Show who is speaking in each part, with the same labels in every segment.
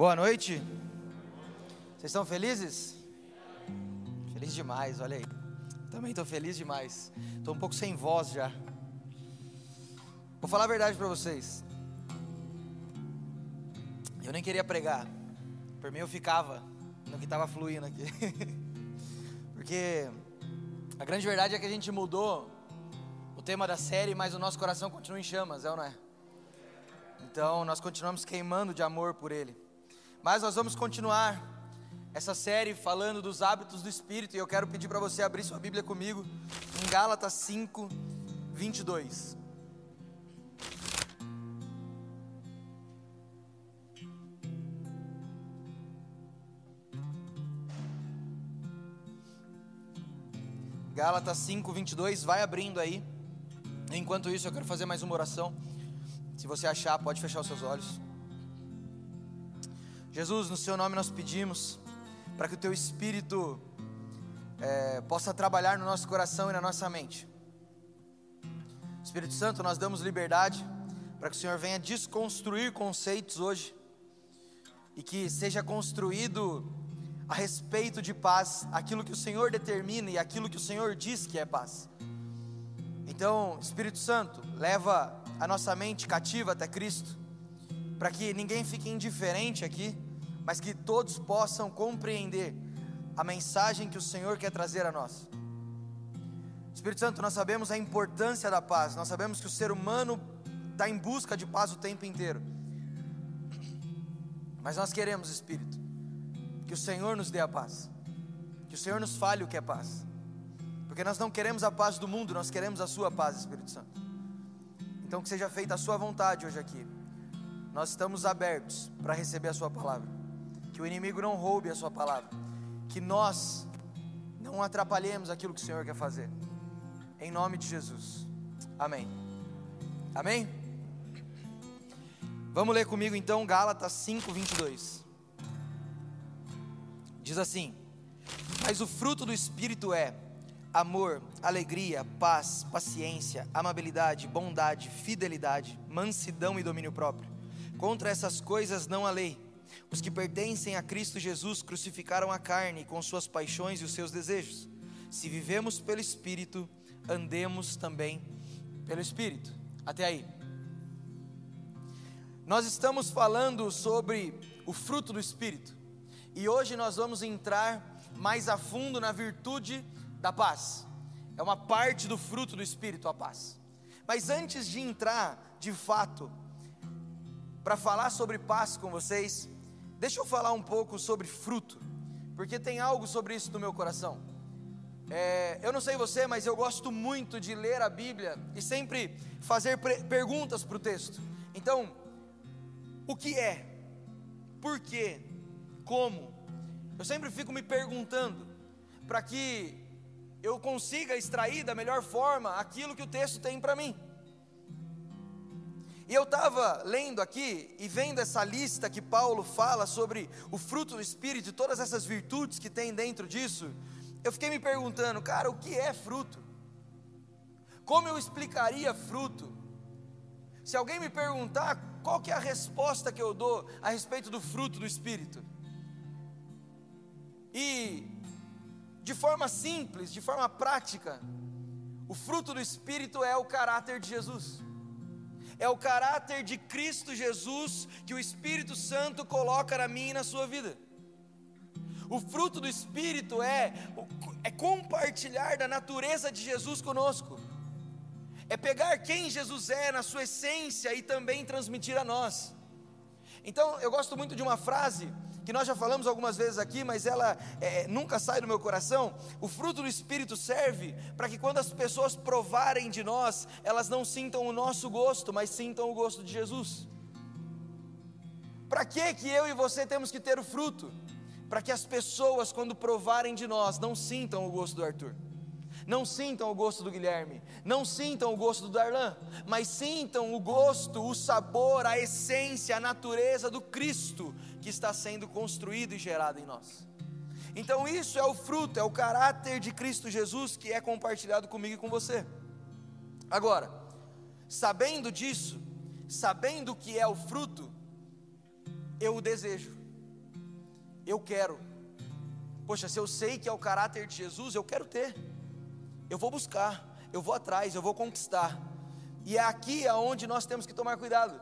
Speaker 1: Boa noite. Vocês estão felizes? Feliz demais, olha aí. Também estou feliz demais. Estou um pouco sem voz já. Vou falar a verdade para vocês. Eu nem queria pregar. Por mim eu ficava no que estava fluindo aqui. Porque a grande verdade é que a gente mudou o tema da série, mas o nosso coração continua em chamas, é ou não é? Então nós continuamos queimando de amor por Ele. Mas nós vamos continuar essa série falando dos hábitos do Espírito e eu quero pedir para você abrir sua Bíblia comigo em Gálatas 5, 22. Gálatas 5, 22, vai abrindo aí. Enquanto isso, eu quero fazer mais uma oração. Se você achar, pode fechar os seus olhos. Jesus, no Seu nome nós pedimos para que o Teu Espírito é, possa trabalhar no nosso coração e na nossa mente. Espírito Santo, nós damos liberdade para que o Senhor venha desconstruir conceitos hoje e que seja construído a respeito de paz, aquilo que o Senhor determina e aquilo que o Senhor diz que é paz. Então, Espírito Santo, leva a nossa mente cativa até Cristo, para que ninguém fique indiferente aqui, mas que todos possam compreender a mensagem que o Senhor quer trazer a nós. Espírito Santo, nós sabemos a importância da paz, nós sabemos que o ser humano está em busca de paz o tempo inteiro, mas nós queremos, Espírito, que o Senhor nos dê a paz, que o Senhor nos fale o que é paz, porque nós não queremos a paz do mundo, nós queremos a Sua paz, Espírito Santo. Então, que seja feita a Sua vontade hoje aqui. Nós estamos abertos para receber a Sua palavra, que o inimigo não roube a Sua palavra, que nós não atrapalhemos aquilo que o Senhor quer fazer, em nome de Jesus, amém. Amém? Vamos ler comigo então Gálatas 5, 22. Diz assim: Mas o fruto do Espírito é amor, alegria, paz, paciência, amabilidade, bondade, fidelidade, mansidão e domínio próprio. Contra essas coisas não há lei. Os que pertencem a Cristo Jesus crucificaram a carne com suas paixões e os seus desejos. Se vivemos pelo Espírito, andemos também pelo Espírito. Até aí. Nós estamos falando sobre o fruto do Espírito. E hoje nós vamos entrar mais a fundo na virtude da paz. É uma parte do fruto do Espírito, a paz. Mas antes de entrar de fato para falar sobre paz com vocês, deixa eu falar um pouco sobre fruto, porque tem algo sobre isso no meu coração. É, eu não sei você, mas eu gosto muito de ler a Bíblia e sempre fazer perguntas para o texto. Então, o que é? Por quê? Como? Eu sempre fico me perguntando para que eu consiga extrair da melhor forma aquilo que o texto tem para mim. E eu estava lendo aqui e vendo essa lista que Paulo fala sobre o fruto do Espírito e todas essas virtudes que tem dentro disso. Eu fiquei me perguntando, cara, o que é fruto? Como eu explicaria fruto? Se alguém me perguntar, qual que é a resposta que eu dou a respeito do fruto do Espírito? E de forma simples, de forma prática, o fruto do Espírito é o caráter de Jesus. É o caráter de Cristo Jesus que o Espírito Santo coloca na minha e na sua vida. O fruto do Espírito é, é compartilhar da natureza de Jesus conosco, é pegar quem Jesus é na sua essência e também transmitir a nós. Então, eu gosto muito de uma frase que nós já falamos algumas vezes aqui, mas ela é, nunca sai do meu coração. O fruto do Espírito serve para que quando as pessoas provarem de nós, elas não sintam o nosso gosto, mas sintam o gosto de Jesus. Para que que eu e você temos que ter o fruto? Para que as pessoas, quando provarem de nós, não sintam o gosto do Arthur não sintam o gosto do Guilherme, não sintam o gosto do Darlan, mas sintam o gosto, o sabor, a essência, a natureza do Cristo que está sendo construído e gerado em nós. Então, isso é o fruto, é o caráter de Cristo Jesus que é compartilhado comigo e com você. Agora, sabendo disso, sabendo que é o fruto, eu o desejo. eu quero. Poxa, se eu sei que é o caráter de Jesus, eu quero ter. Eu vou buscar, eu vou atrás, eu vou conquistar. E é aqui aonde nós temos que tomar cuidado.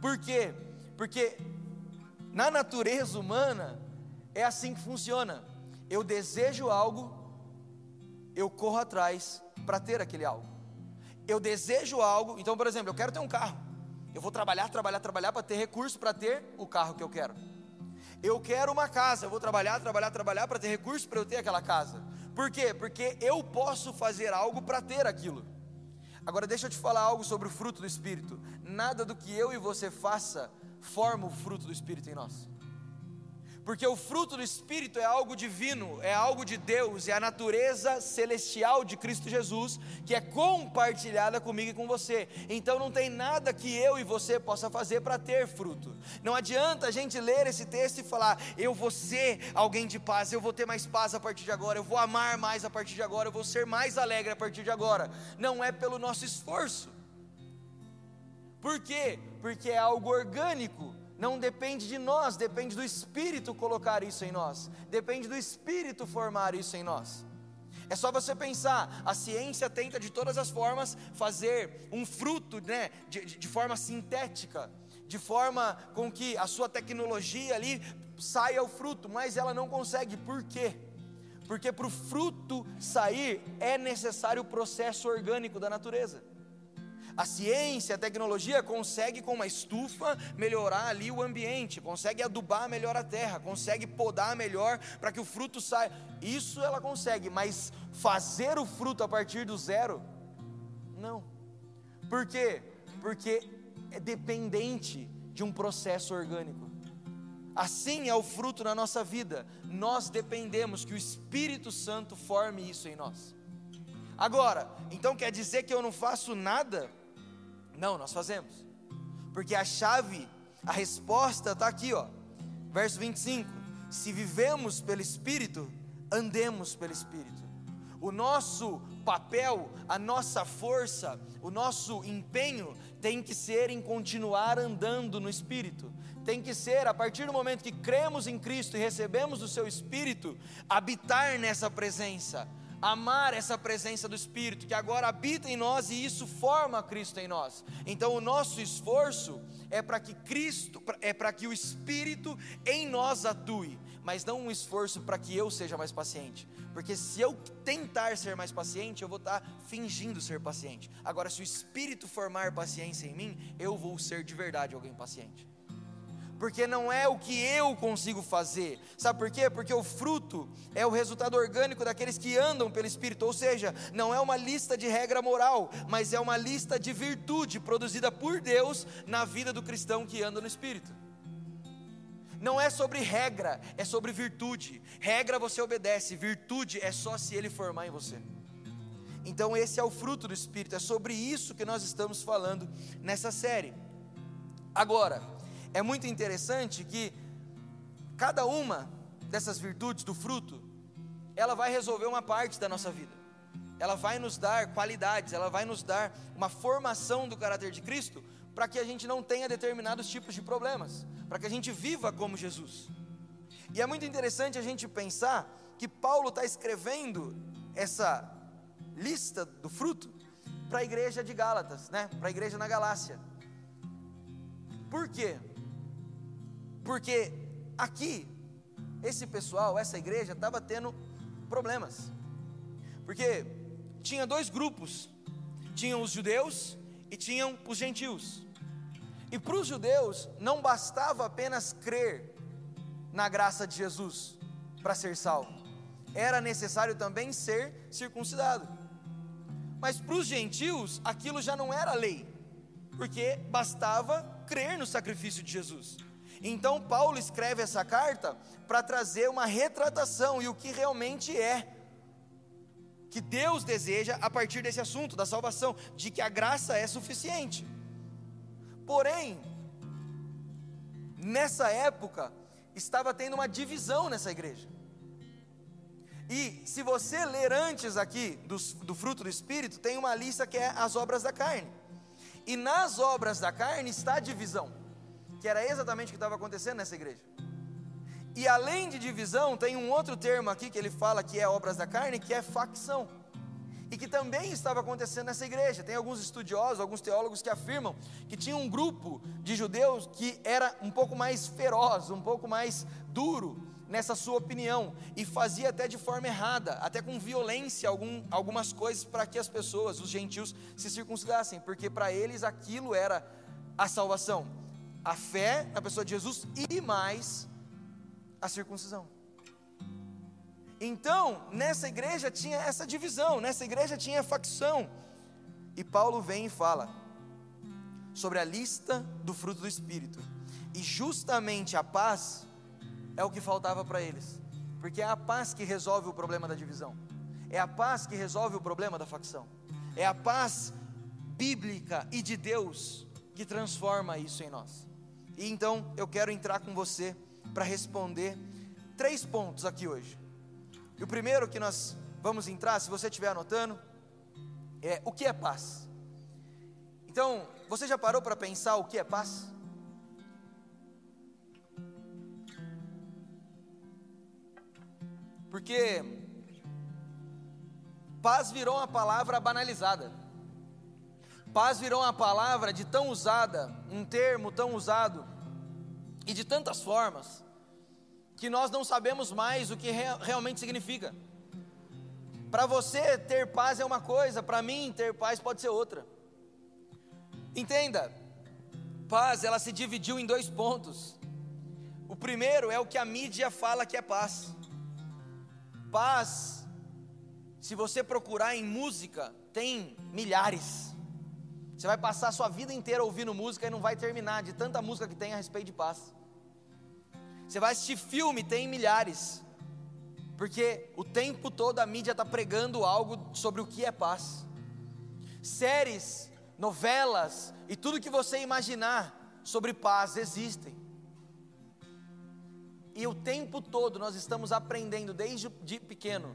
Speaker 1: Por quê? Porque na natureza humana é assim que funciona. Eu desejo algo, eu corro atrás para ter aquele algo. Eu desejo algo, então, por exemplo, eu quero ter um carro. Eu vou trabalhar, trabalhar, trabalhar para ter recurso para ter o carro que eu quero. Eu quero uma casa, eu vou trabalhar, trabalhar, trabalhar para ter recurso para eu ter aquela casa. Por quê? Porque eu posso fazer algo para ter aquilo. Agora deixa eu te falar algo sobre o fruto do Espírito. Nada do que eu e você faça forma o fruto do Espírito em nós porque o fruto do Espírito é algo divino, é algo de Deus, é a natureza celestial de Cristo Jesus, que é compartilhada comigo e com você. Então não tem nada que eu e você possa fazer para ter fruto. Não adianta a gente ler esse texto e falar, eu vou ser alguém de paz, eu vou ter mais paz a partir de agora, eu vou amar mais a partir de agora, eu vou ser mais alegre a partir de agora. Não é pelo nosso esforço. Por quê? Porque é algo orgânico não depende de nós, depende do Espírito colocar isso em nós, depende do Espírito formar isso em nós. É só você pensar, a ciência tenta de todas as formas fazer um fruto, né, de, de forma sintética, de forma com que a sua tecnologia ali saia o fruto, mas ela não consegue, por quê? Porque para o fruto sair é necessário o processo orgânico da natureza. A ciência, a tecnologia consegue com uma estufa melhorar ali o ambiente, consegue adubar melhor a terra, consegue podar melhor para que o fruto saia. Isso ela consegue, mas fazer o fruto a partir do zero, não. Por quê? Porque é dependente de um processo orgânico. Assim é o fruto na nossa vida. Nós dependemos que o Espírito Santo forme isso em nós. Agora, então quer dizer que eu não faço nada? Não, nós fazemos. Porque a chave, a resposta está aqui, ó. Verso 25: Se vivemos pelo Espírito, andemos pelo Espírito. O nosso papel, a nossa força, o nosso empenho tem que ser em continuar andando no Espírito. Tem que ser, a partir do momento que cremos em Cristo e recebemos o Seu Espírito, habitar nessa presença amar essa presença do Espírito que agora habita em nós e isso forma Cristo em nós. Então o nosso esforço é para que Cristo, é para que o Espírito em nós atue, mas não um esforço para que eu seja mais paciente. Porque se eu tentar ser mais paciente, eu vou estar fingindo ser paciente. Agora, se o Espírito formar paciência em mim, eu vou ser de verdade alguém paciente porque não é o que eu consigo fazer. Sabe por quê? Porque o fruto é o resultado orgânico daqueles que andam pelo Espírito, ou seja, não é uma lista de regra moral, mas é uma lista de virtude produzida por Deus na vida do cristão que anda no Espírito. Não é sobre regra, é sobre virtude. Regra você obedece, virtude é só se ele formar em você. Então, esse é o fruto do Espírito, é sobre isso que nós estamos falando nessa série. Agora, é muito interessante que cada uma dessas virtudes do fruto, ela vai resolver uma parte da nossa vida. Ela vai nos dar qualidades, ela vai nos dar uma formação do caráter de Cristo, para que a gente não tenha determinados tipos de problemas, para que a gente viva como Jesus. E é muito interessante a gente pensar que Paulo está escrevendo essa lista do fruto para a igreja de Gálatas, né? para a igreja na Galácia. Por quê? Porque aqui, esse pessoal, essa igreja, estava tendo problemas. Porque tinha dois grupos: tinham os judeus e tinham os gentios. E para os judeus não bastava apenas crer na graça de Jesus para ser salvo, era necessário também ser circuncidado. Mas para os gentios aquilo já não era lei, porque bastava crer no sacrifício de Jesus. Então Paulo escreve essa carta para trazer uma retratação e o que realmente é que Deus deseja a partir desse assunto da salvação, de que a graça é suficiente. Porém, nessa época estava tendo uma divisão nessa igreja. E se você ler antes aqui do, do fruto do Espírito, tem uma lista que é as obras da carne. E nas obras da carne está a divisão que era exatamente o que estava acontecendo nessa igreja. E além de divisão, tem um outro termo aqui que ele fala que é obras da carne, que é facção. E que também estava acontecendo nessa igreja. Tem alguns estudiosos, alguns teólogos que afirmam que tinha um grupo de judeus que era um pouco mais feroz, um pouco mais duro nessa sua opinião e fazia até de forma errada, até com violência algum, algumas coisas para que as pessoas, os gentios, se circuncidassem, porque para eles aquilo era a salvação, a fé na pessoa de Jesus e mais a circuncisão. Então, nessa igreja tinha essa divisão, nessa igreja tinha facção. E Paulo vem e fala sobre a lista do fruto do Espírito. E justamente a paz é o que faltava para eles, porque é a paz que resolve o problema da divisão, é a paz que resolve o problema da facção, é a paz bíblica e de Deus que transforma isso em nós. E então eu quero entrar com você para responder três pontos aqui hoje. E o primeiro que nós vamos entrar, se você estiver anotando, é o que é paz. Então, você já parou para pensar o que é paz? Porque paz virou uma palavra banalizada. Paz virou uma palavra de tão usada, um termo tão usado, e de tantas formas, que nós não sabemos mais o que realmente significa. Para você, ter paz é uma coisa, para mim, ter paz pode ser outra. Entenda, paz ela se dividiu em dois pontos. O primeiro é o que a mídia fala que é paz. Paz, se você procurar em música, tem milhares. Você vai passar a sua vida inteira ouvindo música e não vai terminar de tanta música que tem a respeito de paz. Você vai assistir filme, tem milhares. Porque o tempo todo a mídia está pregando algo sobre o que é paz. Séries, novelas e tudo que você imaginar sobre paz existem. E o tempo todo nós estamos aprendendo desde de pequeno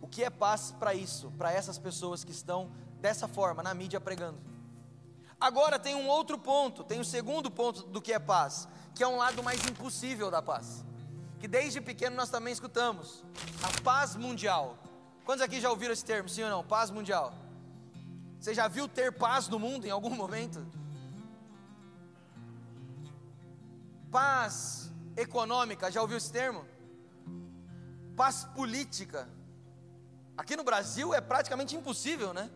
Speaker 1: o que é paz para isso, para essas pessoas que estão dessa forma na mídia pregando. Agora tem um outro ponto, tem o um segundo ponto do que é paz que é um lado mais impossível da paz. Que desde pequeno nós também escutamos. A paz mundial. Quantos aqui já ouviram esse termo, sim ou não? Paz mundial. Você já viu ter paz no mundo em algum momento? Paz econômica, já ouviu esse termo? Paz política. Aqui no Brasil é praticamente impossível, né?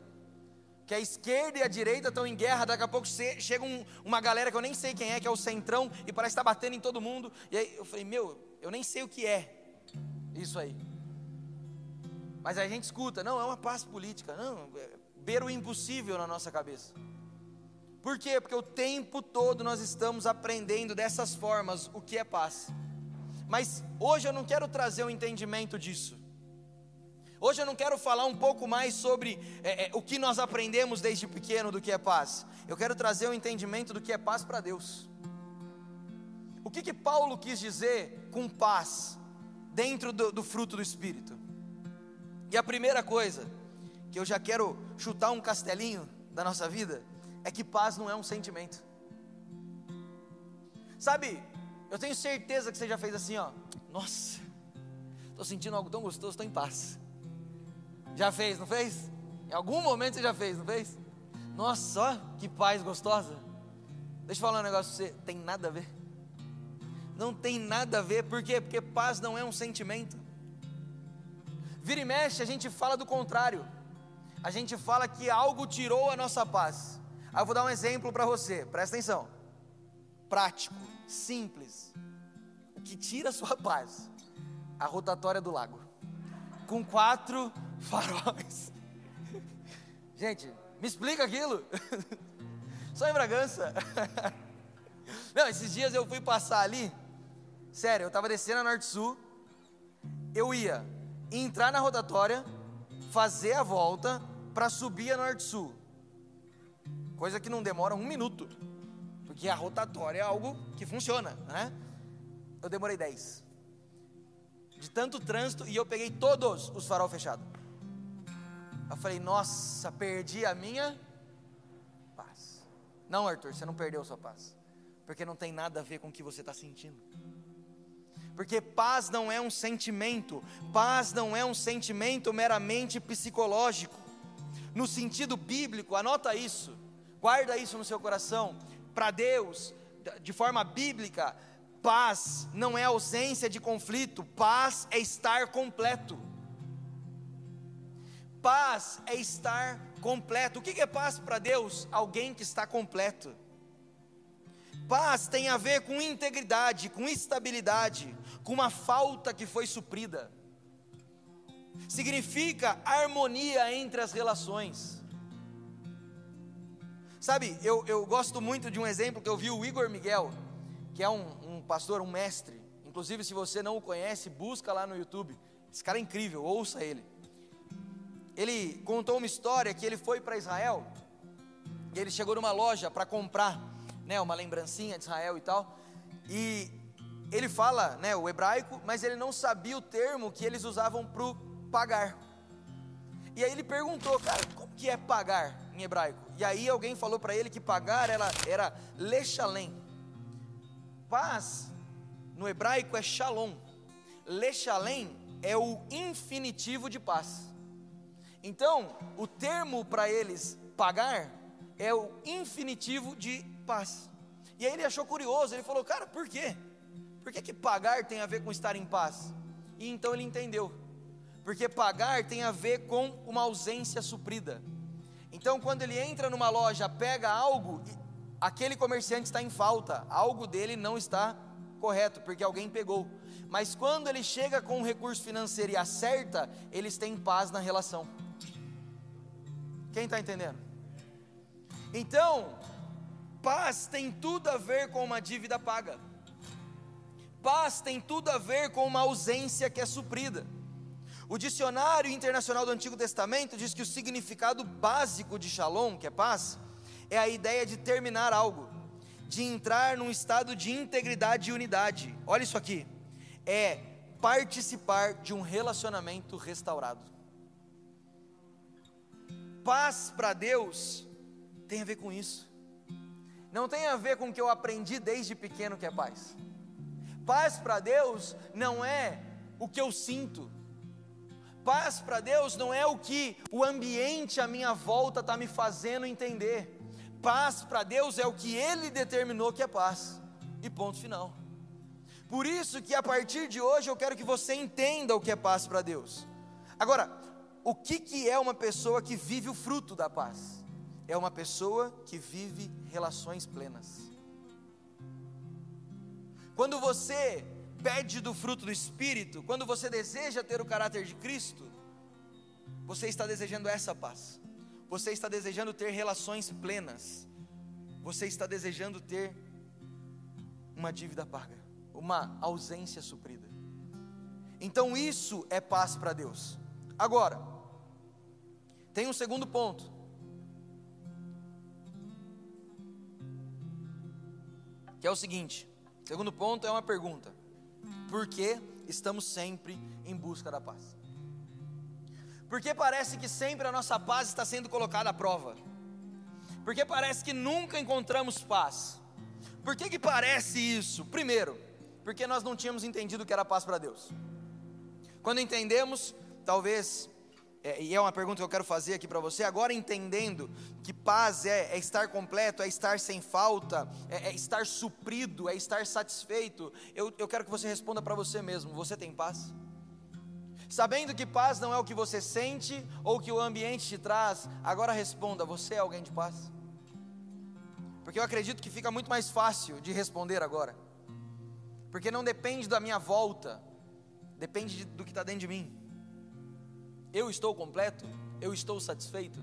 Speaker 1: Que a esquerda e a direita estão em guerra, daqui a pouco chega um, uma galera que eu nem sei quem é, que é o centrão, e parece estar tá batendo em todo mundo. E aí eu falei, meu, eu nem sei o que é isso aí. Mas a gente escuta, não, é uma paz política, não, é, beira o impossível na nossa cabeça. Por quê? Porque o tempo todo nós estamos aprendendo dessas formas o que é paz. Mas hoje eu não quero trazer o um entendimento disso. Hoje eu não quero falar um pouco mais sobre é, é, o que nós aprendemos desde pequeno do que é paz. Eu quero trazer o um entendimento do que é paz para Deus. O que, que Paulo quis dizer com paz dentro do, do fruto do Espírito? E a primeira coisa que eu já quero chutar um castelinho da nossa vida é que paz não é um sentimento. Sabe, eu tenho certeza que você já fez assim, ó. Nossa, estou sentindo algo tão gostoso, estou em paz. Já fez, não fez? Em algum momento você já fez, não fez? Nossa, que paz gostosa. Deixa eu falar um negócio para você, tem nada a ver. Não tem nada a ver, por quê? Porque paz não é um sentimento. Vira e mexe, a gente fala do contrário. A gente fala que algo tirou a nossa paz. Aí eu vou dar um exemplo para você, presta atenção. Prático, simples. O que tira a sua paz? A rotatória do lago. Com quatro faróis. Gente, me explica aquilo. Só em Bragança. Não, esses dias eu fui passar ali. Sério, eu estava descendo a Norte Sul. Eu ia entrar na rotatória, fazer a volta para subir a Norte Sul. Coisa que não demora um minuto. Porque a rotatória é algo que funciona, né? Eu demorei 10. De tanto trânsito e eu peguei todos os farol fechados. Eu falei, nossa, perdi a minha paz. Não, Arthur, você não perdeu a sua paz. Porque não tem nada a ver com o que você está sentindo. Porque paz não é um sentimento, paz não é um sentimento meramente psicológico. No sentido bíblico, anota isso, guarda isso no seu coração. Para Deus, de forma bíblica, paz não é ausência de conflito, paz é estar completo. Paz é estar completo. O que é paz para Deus? Alguém que está completo. Paz tem a ver com integridade, com estabilidade, com uma falta que foi suprida. Significa harmonia entre as relações. Sabe, eu, eu gosto muito de um exemplo que eu vi o Igor Miguel, que é um, pastor, um mestre. Inclusive, se você não o conhece, busca lá no YouTube. Esse cara é incrível, ouça ele. Ele contou uma história que ele foi para Israel e ele chegou numa loja para comprar né, uma lembrancinha de Israel e tal. E ele fala né, o hebraico, mas ele não sabia o termo que eles usavam para pagar. E aí ele perguntou, cara, como que é pagar em hebraico? E aí alguém falou para ele que pagar era, era lechalem. Paz, no hebraico, é shalom. Lechalem é o infinitivo de paz. Então, o termo para eles pagar é o infinitivo de paz. E aí ele achou curioso, ele falou, cara, por quê? Por que, que pagar tem a ver com estar em paz? E então ele entendeu. Porque pagar tem a ver com uma ausência suprida. Então, quando ele entra numa loja, pega algo, aquele comerciante está em falta, algo dele não está correto, porque alguém pegou. Mas quando ele chega com um recurso financeiro e acerta, eles têm paz na relação. Quem está entendendo? Então, paz tem tudo a ver com uma dívida paga. Paz tem tudo a ver com uma ausência que é suprida. O dicionário internacional do Antigo Testamento diz que o significado básico de shalom, que é paz, é a ideia de terminar algo, de entrar num estado de integridade e unidade. Olha isso aqui. É participar de um relacionamento restaurado. Paz para Deus tem a ver com isso. Não tem a ver com o que eu aprendi desde pequeno que é paz. Paz para Deus não é o que eu sinto. Paz para Deus não é o que o ambiente à minha volta está me fazendo entender. Paz para Deus é o que Ele determinou que é paz. E ponto final. Por isso que a partir de hoje eu quero que você entenda o que é paz para Deus. Agora, o que, que é uma pessoa que vive o fruto da paz? é uma pessoa que vive relações plenas. Quando você pede do fruto do Espírito, quando você deseja ter o caráter de Cristo, você está desejando essa paz, você está desejando ter relações plenas, você está desejando ter uma dívida paga, uma ausência suprida. Então isso é paz para Deus. Agora, tem um segundo ponto. que é o seguinte: segundo ponto é uma pergunta. Por que estamos sempre em busca da paz? Porque parece que sempre a nossa paz está sendo colocada à prova. Porque parece que nunca encontramos paz. Por que, que parece isso? Primeiro, porque nós não tínhamos entendido o que era paz para Deus. Quando entendemos, talvez é, e é uma pergunta que eu quero fazer aqui para você, agora entendendo que paz é, é estar completo, é estar sem falta, é, é estar suprido, é estar satisfeito, eu, eu quero que você responda para você mesmo: você tem paz? Sabendo que paz não é o que você sente ou que o ambiente te traz, agora responda: você é alguém de paz? Porque eu acredito que fica muito mais fácil de responder agora, porque não depende da minha volta, depende do que está dentro de mim. Eu estou completo? Eu estou satisfeito?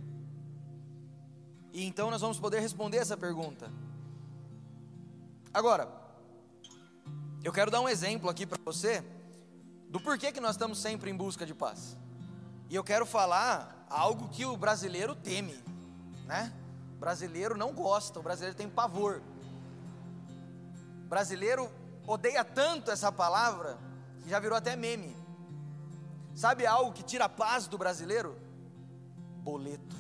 Speaker 1: E então nós vamos poder responder essa pergunta. Agora, eu quero dar um exemplo aqui para você do porquê que nós estamos sempre em busca de paz. E eu quero falar algo que o brasileiro teme, né? O brasileiro não gosta, o brasileiro tem pavor. O brasileiro odeia tanto essa palavra que já virou até meme. Sabe algo que tira a paz do brasileiro? Boleto.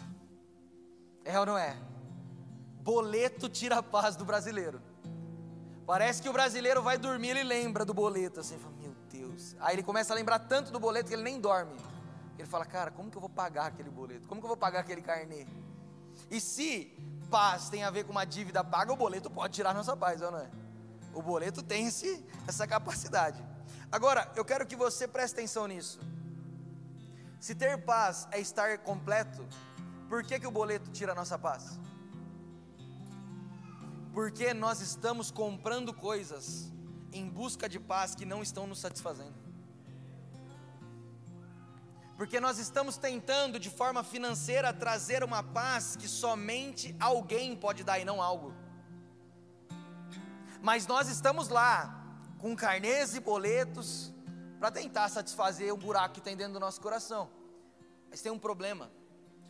Speaker 1: É ou não é? Boleto tira a paz do brasileiro. Parece que o brasileiro vai dormir, ele lembra do boleto, assim, fala, Aí ele começa a lembrar tanto do boleto que ele nem dorme. Ele fala, cara, como que eu vou pagar aquele boleto? Como que eu vou pagar aquele carnê? E se paz tem a ver com uma dívida paga, o boleto pode tirar nossa paz, ou não é? O boleto tem esse, essa capacidade. Agora, eu quero que você preste atenção nisso. Se ter paz é estar completo, por que, que o boleto tira a nossa paz? Porque nós estamos comprando coisas em busca de paz que não estão nos satisfazendo. Porque nós estamos tentando de forma financeira trazer uma paz que somente alguém pode dar e não algo. Mas nós estamos lá com carnês e boletos para tentar satisfazer o buraco que tem dentro do nosso coração. Mas tem um problema.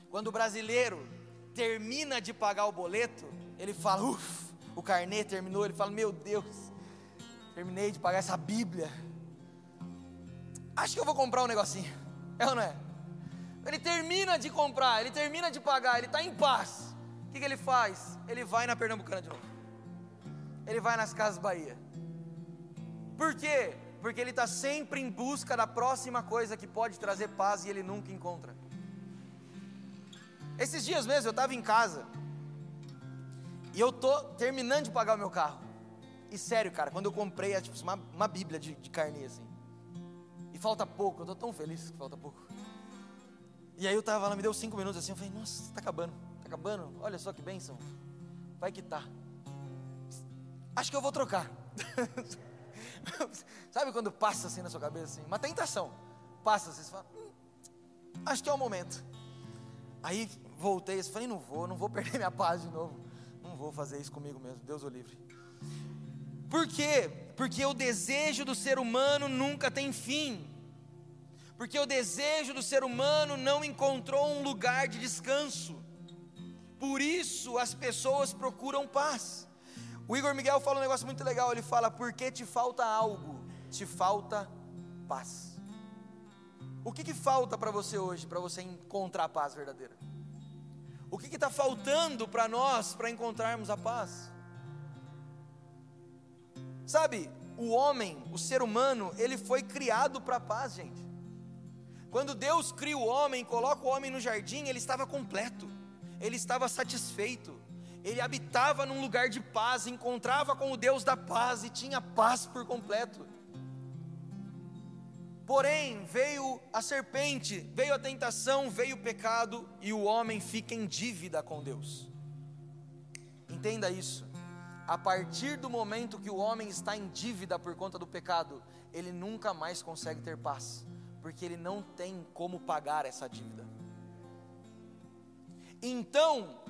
Speaker 1: Quando o brasileiro termina de pagar o boleto, ele fala: "Uf, o carnê terminou". Ele fala: "Meu Deus, terminei de pagar essa Bíblia. Acho que eu vou comprar um negocinho". É ou não é? Ele termina de comprar, ele termina de pagar, ele está em paz. O que, que ele faz? Ele vai na Pernambucana de novo. Ele vai nas Casas Bahia. Por quê? Porque ele está sempre em busca da próxima coisa que pode trazer paz e ele nunca encontra. Esses dias mesmo eu estava em casa e eu tô terminando de pagar o meu carro. E sério, cara, quando eu comprei é tipo uma, uma bíblia de, de carne assim. E falta pouco, eu estou tão feliz que falta pouco. E aí eu estava lá, me deu cinco minutos assim, eu falei, nossa, está acabando, está acabando, olha só que bênção. Vai que tá. Acho que eu vou trocar. Sabe quando passa assim na sua cabeça, assim, uma tentação. Passa, assim, você fala, hum, acho que é o momento. Aí voltei, falei, não vou, não vou perder minha paz de novo. Não vou fazer isso comigo mesmo, Deus o livre. Por quê? Porque o desejo do ser humano nunca tem fim. Porque o desejo do ser humano não encontrou um lugar de descanso. Por isso as pessoas procuram paz. O Igor Miguel fala um negócio muito legal. Ele fala: porque te falta algo? Te falta paz. O que, que falta para você hoje, para você encontrar a paz verdadeira? O que está faltando para nós para encontrarmos a paz? Sabe, o homem, o ser humano, ele foi criado para a paz, gente. Quando Deus cria o homem, coloca o homem no jardim, ele estava completo, ele estava satisfeito, ele habitava num lugar de paz, encontrava com o Deus da paz e tinha paz por completo. Porém, veio a serpente, veio a tentação, veio o pecado e o homem fica em dívida com Deus. Entenda isso a partir do momento que o homem está em dívida por conta do pecado, ele nunca mais consegue ter paz, porque ele não tem como pagar essa dívida. Então,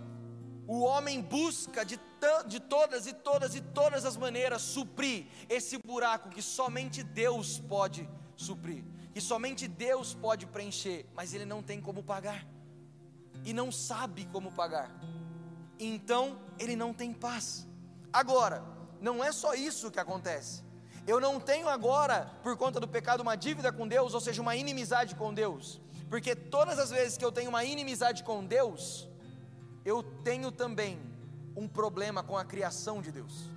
Speaker 1: o homem busca de, de todas e todas e todas as maneiras suprir esse buraco que somente Deus pode suprir, que somente Deus pode preencher, mas ele não tem como pagar, e não sabe como pagar, então ele não tem paz. Agora, não é só isso que acontece. Eu não tenho agora, por conta do pecado, uma dívida com Deus, ou seja, uma inimizade com Deus. Porque todas as vezes que eu tenho uma inimizade com Deus, eu tenho também um problema com a criação de Deus.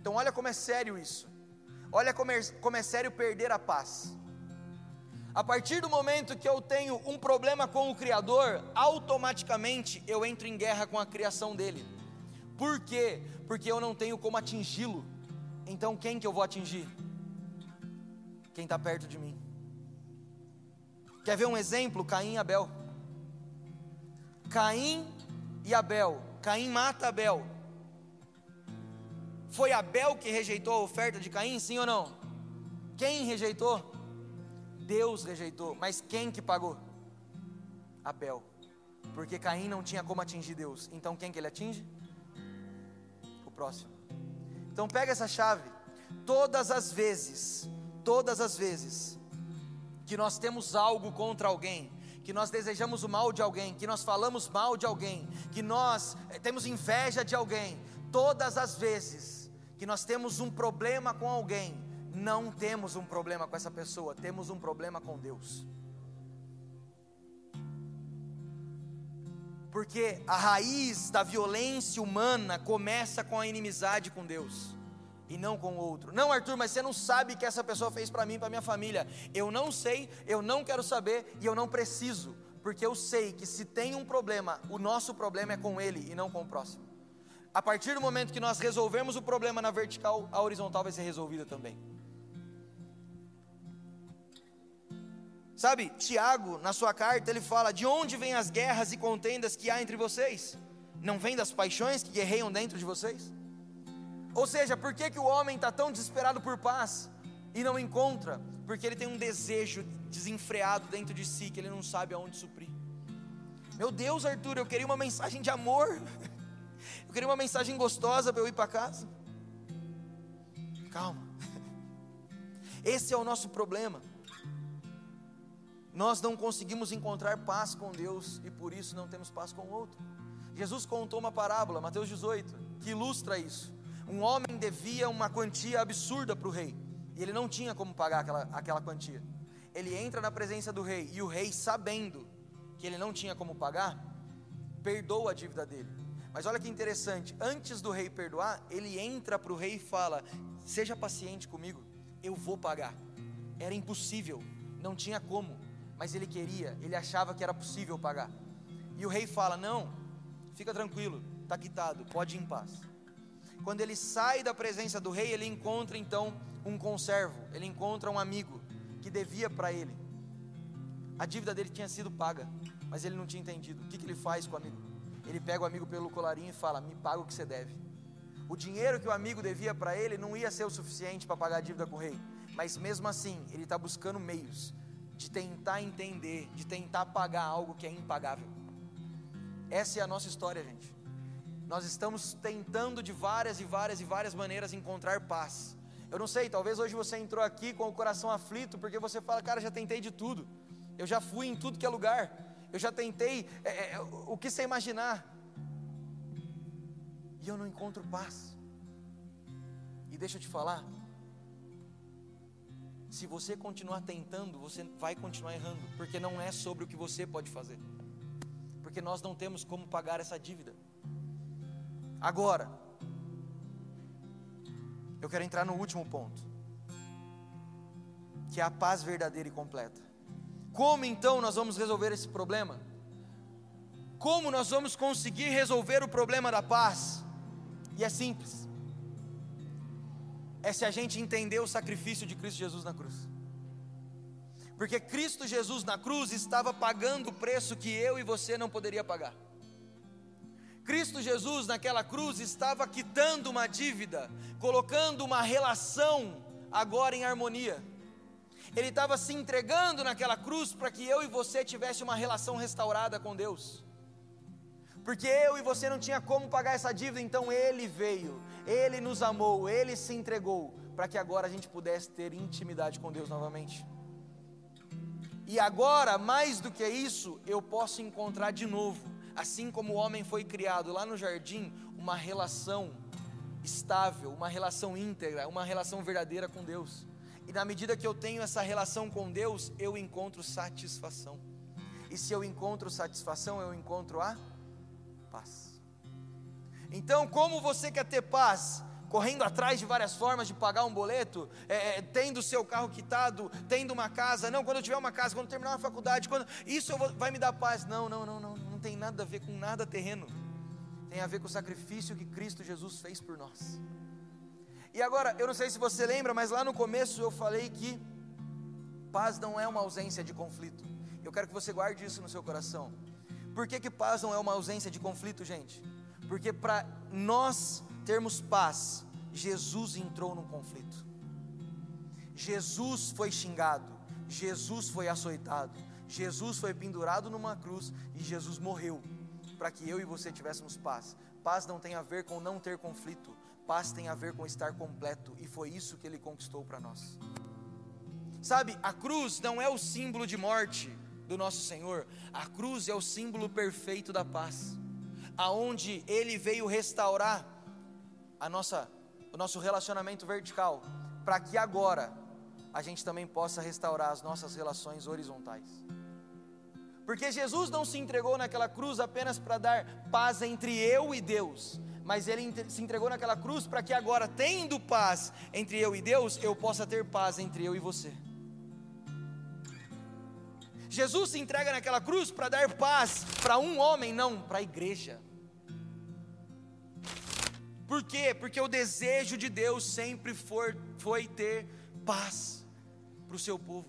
Speaker 1: Então, olha como é sério isso. Olha como é, como é sério perder a paz. A partir do momento que eu tenho um problema com o Criador, automaticamente eu entro em guerra com a criação dele. Por quê? Porque eu não tenho como atingi-lo. Então quem que eu vou atingir? Quem está perto de mim. Quer ver um exemplo? Caim e Abel. Caim e Abel. Caim mata Abel. Foi Abel que rejeitou a oferta de Caim, sim ou não? Quem rejeitou? Deus rejeitou, mas quem que pagou? Abel. Porque Caim não tinha como atingir Deus. Então quem que ele atinge? Próximo. Então pega essa chave. Todas as vezes, todas as vezes que nós temos algo contra alguém, que nós desejamos o mal de alguém, que nós falamos mal de alguém, que nós eh, temos inveja de alguém, todas as vezes que nós temos um problema com alguém, não temos um problema com essa pessoa, temos um problema com Deus. Porque a raiz da violência humana começa com a inimizade com Deus. e não com o outro. Não, Arthur, mas você não sabe o que essa pessoa fez para mim, para minha família. Eu não sei, eu não quero saber e eu não preciso, porque eu sei que se tem um problema, o nosso problema é com ele e não com o próximo. A partir do momento que nós resolvemos o problema na vertical, a horizontal vai ser resolvida também. Sabe, Tiago, na sua carta, ele fala: De onde vêm as guerras e contendas que há entre vocês? Não vem das paixões que guerreiam dentro de vocês? Ou seja, por que, que o homem está tão desesperado por paz e não encontra? Porque ele tem um desejo desenfreado dentro de si que ele não sabe aonde suprir. Meu Deus, Arthur, eu queria uma mensagem de amor. Eu queria uma mensagem gostosa para eu ir para casa. Calma. Esse é o nosso problema. Nós não conseguimos encontrar paz com Deus e por isso não temos paz com o outro. Jesus contou uma parábola, Mateus 18, que ilustra isso. Um homem devia uma quantia absurda para o rei, e ele não tinha como pagar aquela, aquela quantia. Ele entra na presença do rei, e o rei, sabendo que ele não tinha como pagar, perdoa a dívida dele. Mas olha que interessante, antes do rei perdoar, ele entra para o rei e fala: Seja paciente comigo, eu vou pagar. Era impossível, não tinha como, mas ele queria, ele achava que era possível pagar. E o rei fala: Não, fica tranquilo, está quitado, pode ir em paz. Quando ele sai da presença do rei, ele encontra então um conservo, ele encontra um amigo que devia para ele. A dívida dele tinha sido paga, mas ele não tinha entendido. O que, que ele faz com o amigo? Ele pega o amigo pelo colarinho e fala: Me paga o que você deve. O dinheiro que o amigo devia para ele não ia ser o suficiente para pagar a dívida com o rei, mas mesmo assim, ele está buscando meios de tentar entender, de tentar pagar algo que é impagável. Essa é a nossa história, gente. Nós estamos tentando de várias e várias e várias maneiras encontrar paz. Eu não sei, talvez hoje você entrou aqui com o coração aflito, porque você fala, cara, já tentei de tudo. Eu já fui em tudo que é lugar. Eu já tentei é, é, o que você imaginar. E eu não encontro paz. E deixa eu te falar. Se você continuar tentando, você vai continuar errando, porque não é sobre o que você pode fazer. Porque nós não temos como pagar essa dívida. Agora, eu quero entrar no último ponto, que é a paz verdadeira e completa. Como então nós vamos resolver esse problema? Como nós vamos conseguir resolver o problema da paz? E é simples. É se a gente entender o sacrifício de Cristo Jesus na cruz. Porque Cristo Jesus na cruz estava pagando o preço que eu e você não poderia pagar. Cristo Jesus naquela cruz estava quitando uma dívida, colocando uma relação agora em harmonia. Ele estava se entregando naquela cruz para que eu e você tivesse uma relação restaurada com Deus. Porque eu e você não tinha como pagar essa dívida, então ele veio, ele nos amou, ele se entregou para que agora a gente pudesse ter intimidade com Deus novamente. E agora, mais do que isso, eu posso encontrar de novo assim como o homem foi criado lá no jardim, uma relação estável, uma relação íntegra, uma relação verdadeira com Deus. E na medida que eu tenho essa relação com Deus, eu encontro satisfação. E se eu encontro satisfação, eu encontro a paz. Então, como você quer ter paz? correndo atrás de várias formas de pagar um boleto, é, é, tendo seu carro quitado, tendo uma casa. Não, quando eu tiver uma casa, quando terminar uma faculdade, quando isso vou, vai me dar paz. Não, não, não, não, não tem nada a ver com nada terreno. Tem a ver com o sacrifício que Cristo Jesus fez por nós. E agora, eu não sei se você lembra, mas lá no começo eu falei que paz não é uma ausência de conflito. Eu quero que você guarde isso no seu coração. Por que, que paz não é uma ausência de conflito, gente? Porque para nós termos paz, Jesus entrou num conflito. Jesus foi xingado, Jesus foi açoitado, Jesus foi pendurado numa cruz e Jesus morreu para que eu e você tivéssemos paz. Paz não tem a ver com não ter conflito, paz tem a ver com estar completo e foi isso que ele conquistou para nós. Sabe, a cruz não é o símbolo de morte do nosso Senhor, a cruz é o símbolo perfeito da paz, aonde ele veio restaurar a nossa, o nosso relacionamento vertical, para que agora a gente também possa restaurar as nossas relações horizontais. Porque Jesus não se entregou naquela cruz apenas para dar paz entre eu e Deus, mas ele se entregou naquela cruz para que agora, tendo paz entre eu e Deus, eu possa ter paz entre eu e você. Jesus se entrega naquela cruz para dar paz para um homem, não para a igreja. Por quê? Porque o desejo de Deus sempre foi ter paz para o seu povo.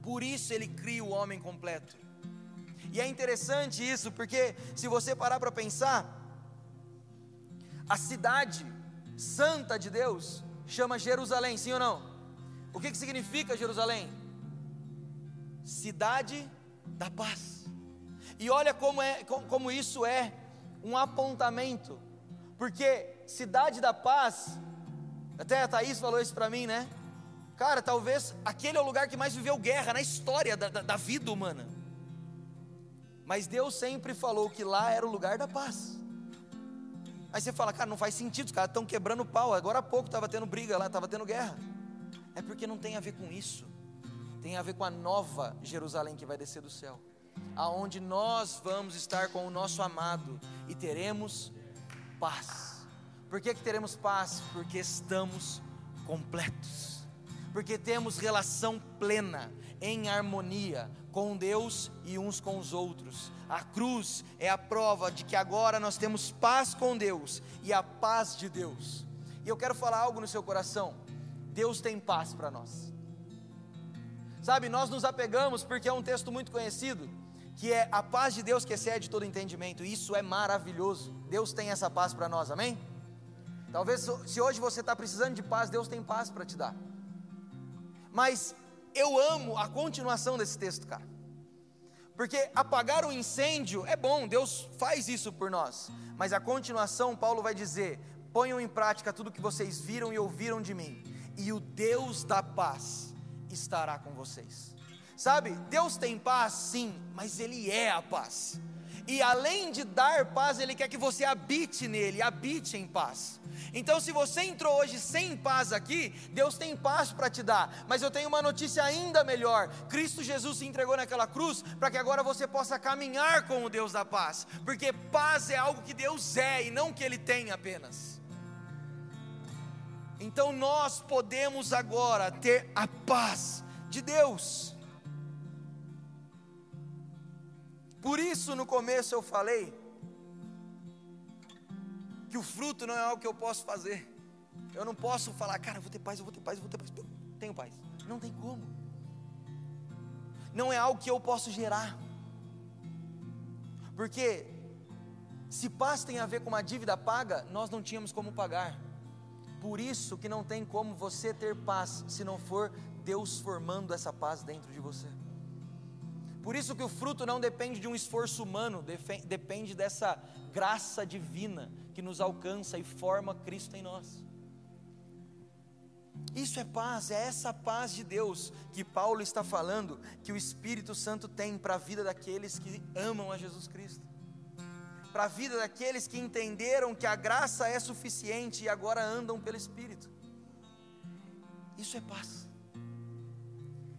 Speaker 1: Por isso ele cria o homem completo. E é interessante isso, porque se você parar para pensar, a cidade santa de Deus chama Jerusalém, sim ou não? O que, que significa Jerusalém? Cidade da paz. E olha como, é, como isso é um apontamento, porque cidade da paz, até a Thaís falou isso para mim, né? Cara, talvez aquele é o lugar que mais viveu guerra na história da, da, da vida humana. Mas Deus sempre falou que lá era o lugar da paz. Aí você fala, cara, não faz sentido, os caras estão quebrando pau. Agora há pouco estava tendo briga lá, estava tendo guerra. É porque não tem a ver com isso tem a ver com a nova Jerusalém que vai descer do céu, aonde nós vamos estar com o nosso amado e teremos paz. Por que, que teremos paz? Porque estamos completos, porque temos relação plena, em harmonia com Deus e uns com os outros. A cruz é a prova de que agora nós temos paz com Deus e a paz de Deus. E eu quero falar algo no seu coração. Deus tem paz para nós. Sabe, nós nos apegamos porque é um texto muito conhecido, que é a paz de Deus que excede todo entendimento. Isso é maravilhoso. Deus tem essa paz para nós, amém? Talvez se hoje você está precisando de paz, Deus tem paz para te dar. Mas eu amo a continuação desse texto, cara. Porque apagar o incêndio é bom, Deus faz isso por nós. Mas a continuação, Paulo vai dizer: ponham em prática tudo que vocês viram e ouviram de mim, e o Deus da paz estará com vocês. Sabe, Deus tem paz, sim, mas Ele é a paz. E além de dar paz, Ele quer que você habite nele, habite em paz. Então, se você entrou hoje sem paz aqui, Deus tem paz para te dar. Mas eu tenho uma notícia ainda melhor: Cristo Jesus se entregou naquela cruz para que agora você possa caminhar com o Deus da paz. Porque paz é algo que Deus é e não que Ele tem apenas. Então nós podemos agora ter a paz de Deus. Por isso no começo eu falei que o fruto não é algo que eu posso fazer. Eu não posso falar, cara, eu vou ter paz, eu vou ter paz, eu vou ter paz. Eu tenho paz. Não tem como. Não é algo que eu posso gerar. Porque se paz tem a ver com uma dívida paga, nós não tínhamos como pagar. Por isso que não tem como você ter paz se não for Deus formando essa paz dentro de você. Por isso que o fruto não depende de um esforço humano, depende dessa graça divina que nos alcança e forma Cristo em nós. Isso é paz, é essa paz de Deus que Paulo está falando que o Espírito Santo tem para a vida daqueles que amam a Jesus Cristo para a vida daqueles que entenderam que a graça é suficiente e agora andam pelo Espírito. Isso é paz.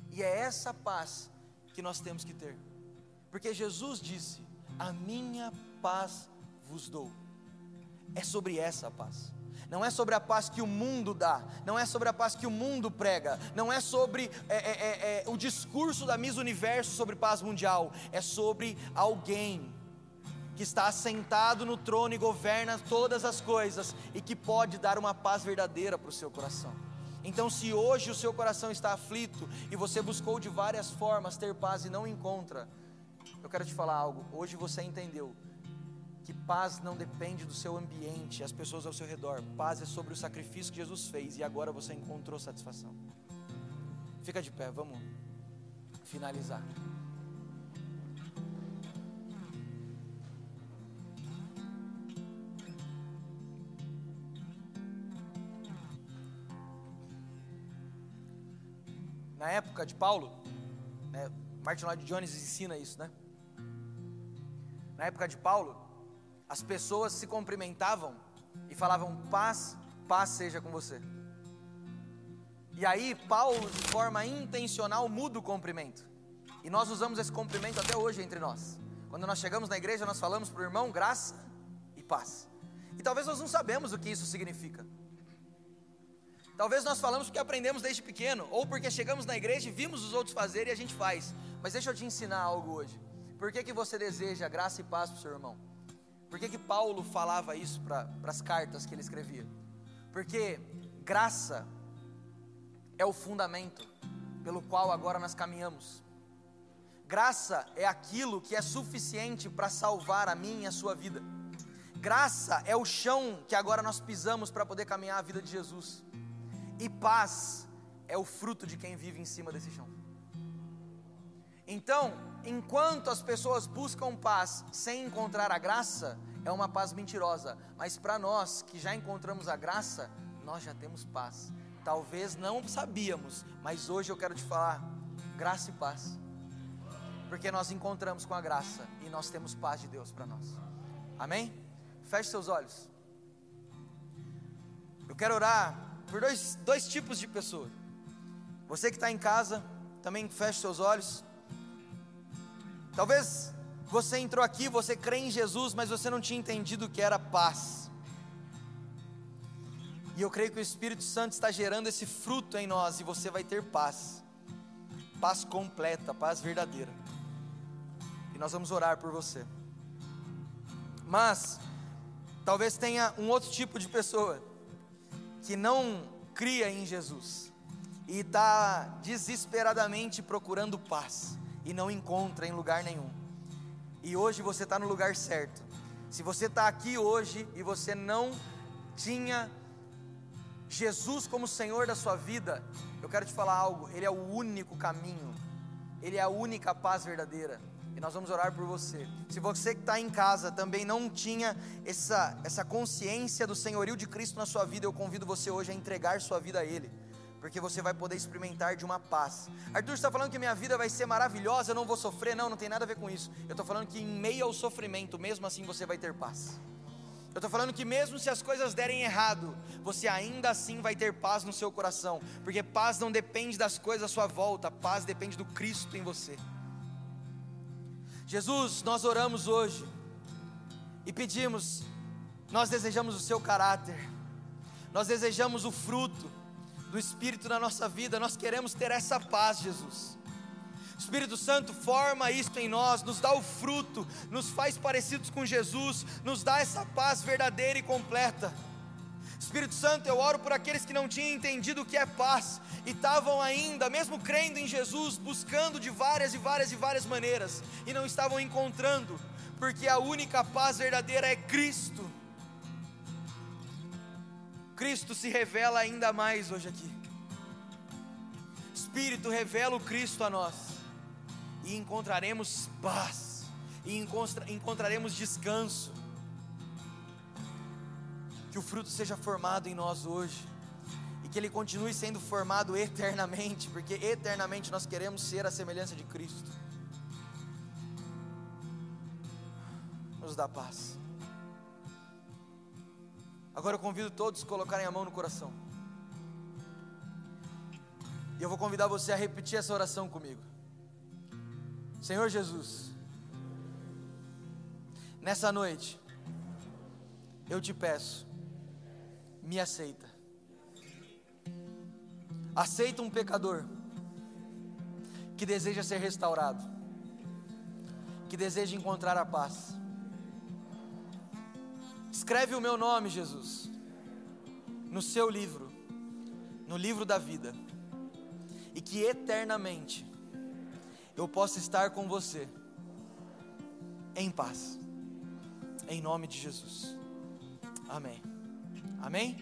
Speaker 1: E é essa paz que nós temos que ter. Porque Jesus disse: A minha paz vos dou. É sobre essa paz. Não é sobre a paz que o mundo dá, não é sobre a paz que o mundo prega, não é sobre é, é, é, é o discurso da Miss Universo sobre paz mundial, é sobre alguém que está assentado no trono e governa todas as coisas e que pode dar uma paz verdadeira para o seu coração. Então, se hoje o seu coração está aflito e você buscou de várias formas ter paz e não encontra, eu quero te falar algo. Hoje você entendeu que paz não depende do seu ambiente, as pessoas ao seu redor. Paz é sobre o sacrifício que Jesus fez e agora você encontrou satisfação. Fica de pé, vamos finalizar. Na época de Paulo, né, Martin Lloyd Jones ensina isso, né? Na época de Paulo, as pessoas se cumprimentavam e falavam paz, paz seja com você. E aí Paulo, de forma intencional, muda o cumprimento. E nós usamos esse cumprimento até hoje entre nós. Quando nós chegamos na igreja, nós falamos para o irmão graça e paz. E talvez nós não sabemos o que isso significa. Talvez nós falamos porque aprendemos desde pequeno, ou porque chegamos na igreja e vimos os outros fazerem e a gente faz. Mas deixa eu te ensinar algo hoje. Por que, que você deseja graça e paz para o seu irmão? Por que, que Paulo falava isso para as cartas que ele escrevia? Porque graça é o fundamento pelo qual agora nós caminhamos. Graça é aquilo que é suficiente para salvar a mim e a sua vida. Graça é o chão que agora nós pisamos para poder caminhar a vida de Jesus. E paz é o fruto de quem vive em cima desse chão. Então, enquanto as pessoas buscam paz sem encontrar a graça, é uma paz mentirosa. Mas para nós que já encontramos a graça, nós já temos paz. Talvez não sabíamos, mas hoje eu quero te falar: graça e paz. Porque nós encontramos com a graça e nós temos paz de Deus para nós. Amém? Feche seus olhos. Eu quero orar por dois, dois tipos de pessoa. Você que está em casa, também feche seus olhos. Talvez você entrou aqui, você crê em Jesus, mas você não tinha entendido o que era paz. E eu creio que o Espírito Santo está gerando esse fruto em nós e você vai ter paz. Paz completa, paz verdadeira. E nós vamos orar por você. Mas talvez tenha um outro tipo de pessoa que não cria em Jesus e está desesperadamente procurando paz e não encontra em lugar nenhum. E hoje você está no lugar certo. Se você está aqui hoje e você não tinha Jesus como Senhor da sua vida, eu quero te falar algo, Ele é o único caminho, Ele é a única paz verdadeira. Nós vamos orar por você. Se você que está em casa também não tinha essa, essa consciência do senhorio de Cristo na sua vida, eu convido você hoje a entregar sua vida a Ele porque você vai poder experimentar de uma paz. Arthur está falando que minha vida vai ser maravilhosa, eu não vou sofrer, não, não tem nada a ver com isso. Eu estou falando que em meio ao sofrimento, mesmo assim você vai ter paz. Eu estou falando que mesmo se as coisas derem errado, você ainda assim vai ter paz no seu coração, porque paz não depende das coisas à sua volta, paz depende do Cristo em você. Jesus, nós oramos hoje e pedimos, nós desejamos o seu caráter, nós desejamos o fruto, do Espírito na nossa vida, nós queremos ter essa paz, Jesus. Espírito Santo forma isto em nós, nos dá o fruto, nos faz parecidos com Jesus, nos dá essa paz verdadeira e completa. Espírito Santo, eu oro por aqueles que não tinham entendido o que é paz e estavam ainda, mesmo crendo em Jesus, buscando de várias e várias e várias maneiras e não estavam encontrando, porque a única paz verdadeira é Cristo. Cristo se revela ainda mais hoje aqui. Espírito revela o Cristo a nós, e encontraremos paz, e encontraremos descanso. Que o fruto seja formado em nós hoje, e que ele continue sendo formado eternamente, porque eternamente nós queremos ser a semelhança de Cristo. Nos dá paz. Agora eu convido todos a colocarem a mão no coração. E eu vou convidar você a repetir essa oração comigo. Senhor Jesus, nessa noite, eu te peço, me aceita. Aceita um pecador que deseja ser restaurado, que deseja encontrar a paz Escreve o meu nome, Jesus, no seu livro, no livro da vida, e que eternamente eu possa estar com você, em paz, em nome de Jesus. Amém. Amém?